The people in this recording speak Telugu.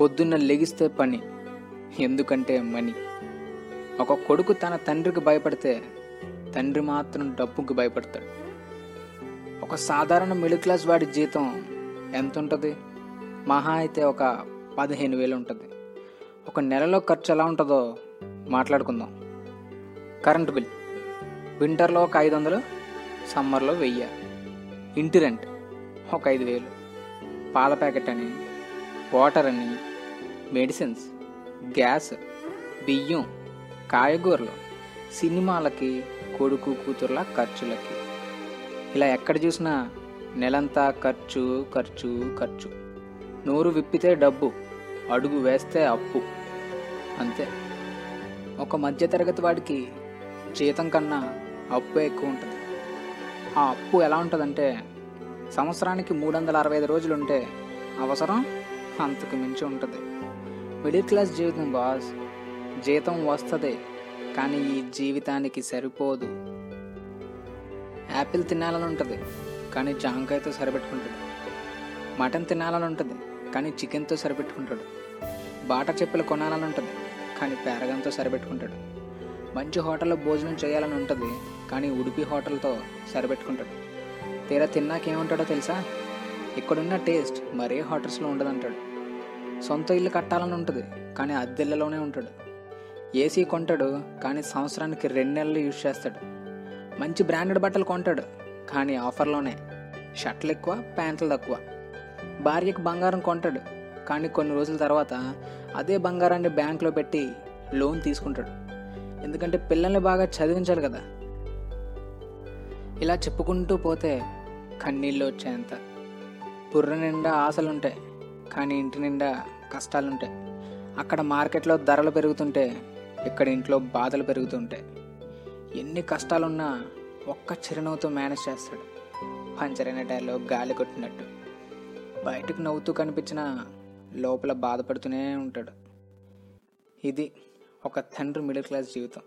పొద్దున్న లెగిస్తే పని ఎందుకంటే మనీ. ఒక కొడుకు తన తండ్రికి భయపడితే తండ్రి మాత్రం డబ్బుకి భయపడతాడు. ఒక సాధారణ మిడిల్ క్లాస్ వాడి జీతం ఎంత ఉంటుంది మహా అయితే ఒక పదిహేను వేలు ఉంటుంది. ఒక నెలలో ఖర్చు ఎలా ఉంటుందో మాట్లాడుకుందాం. Current bill. వింటర్లో ఒక ఐదు వందలు సమ్మర్లో వెయ్యి. ఇంటి రెంట్ ఒక ఐదు వేలు. పాల ప్యాకెట్ అని వాటర్ అని మెడిసిన్స్ గ్యాస్ బియ్యం కాయగూరలు సినిమాలకి కొడుకు కూతుర్ల ఖర్చులకి. ఇలా ఎక్కడ చూసినా నెలంతా ఖర్చు ఖర్చు ఖర్చు. నోరు విప్పితే డబ్బు అడుగు వేస్తే అప్పు. అంతే. ఒక మధ్యతరగతి వాడికి జీతం కన్నా అప్పు ఎక్కువ ఉంటుంది. ఆ అప్పు ఎలా ఉంటుందంటే సంవత్సరానికి మూడు వందల అరవై ఐదు రోజులు ఉంటే అవసరం అంతకు మించి ఉంటుంది. మిడిల్ క్లాస్ జీవితం బాస్ జీతం వస్తుంది కానీ ఈ జీవితానికి సరిపోదు. యాపిల్ తినాలని ఉంటుంది కానీ జాంకాయతో సరిపెట్టుకుంటాడు. మటన్ తినాలని ఉంటుంది కానీ చికెన్తో సరిపెట్టుకుంటాడు. బాట చెప్పులు కొనాలని ఉంటుంది కానీ పేరగంతో సరిపెట్టుకుంటాడు. మంచి హోటల్లో భోజనం చేయాలని ఉంటుంది కానీ ఉడిపి హోటల్తో సరిపెట్టుకుంటాడు. తీరా తిన్నాక ఏముంటాడో తెలుసా? ఇక్కడున్న టేస్ట్ మరే హోటల్స్లో ఉండదంటాడు. సొంత ఇల్లు కట్టాలని ఉంటుంది కానీ అద్దెళ్ళలోనే ఉంటాడు. ఏసీ కొంటాడు కానీ సంవత్సరానికి రెండు నెలలు యూజ్ చేస్తాడు. మంచి బ్రాండెడ్ బట్టలు కొంటాడు కానీ ఆఫర్లోనే. షర్ట్లు ఎక్కువ ప్యాంట్లు తక్కువ. భార్యకు బంగారం కొంటాడు కానీ కొన్ని రోజుల తర్వాత అదే బంగారాన్ని బ్యాంకులో పెట్టి లోన్ తీసుకుంటాడు. ఎందుకంటే పిల్లల్ని బాగా చదివించాలి కదా. ఇలా చెప్పుకుంటూ పోతే కన్నీళ్ళు వచ్చేంత. బుర్ర నిండా ఆశలుంటాయి. కానీ ఇంటి నిండా కష్టాలుంటాయి. అక్కడ మార్కెట్లో ధరలు పెరుగుతుంటే ఇక్కడ ఇంట్లో బాధలు పెరుగుతుంటాయి. ఎన్ని కష్టాలున్నా ఒక్క చిరునవ్వుతో మేనేజ్ చేస్తాడు. పంచరైన టైర్లో గాలి కొట్టినట్టు. బయటకు నవ్వుతూ కనిపించిన లోపల బాధపడుతూనే ఉంటాడు. ఇది ఒక తండ్రి మిడిల్ క్లాస్ జీవితం.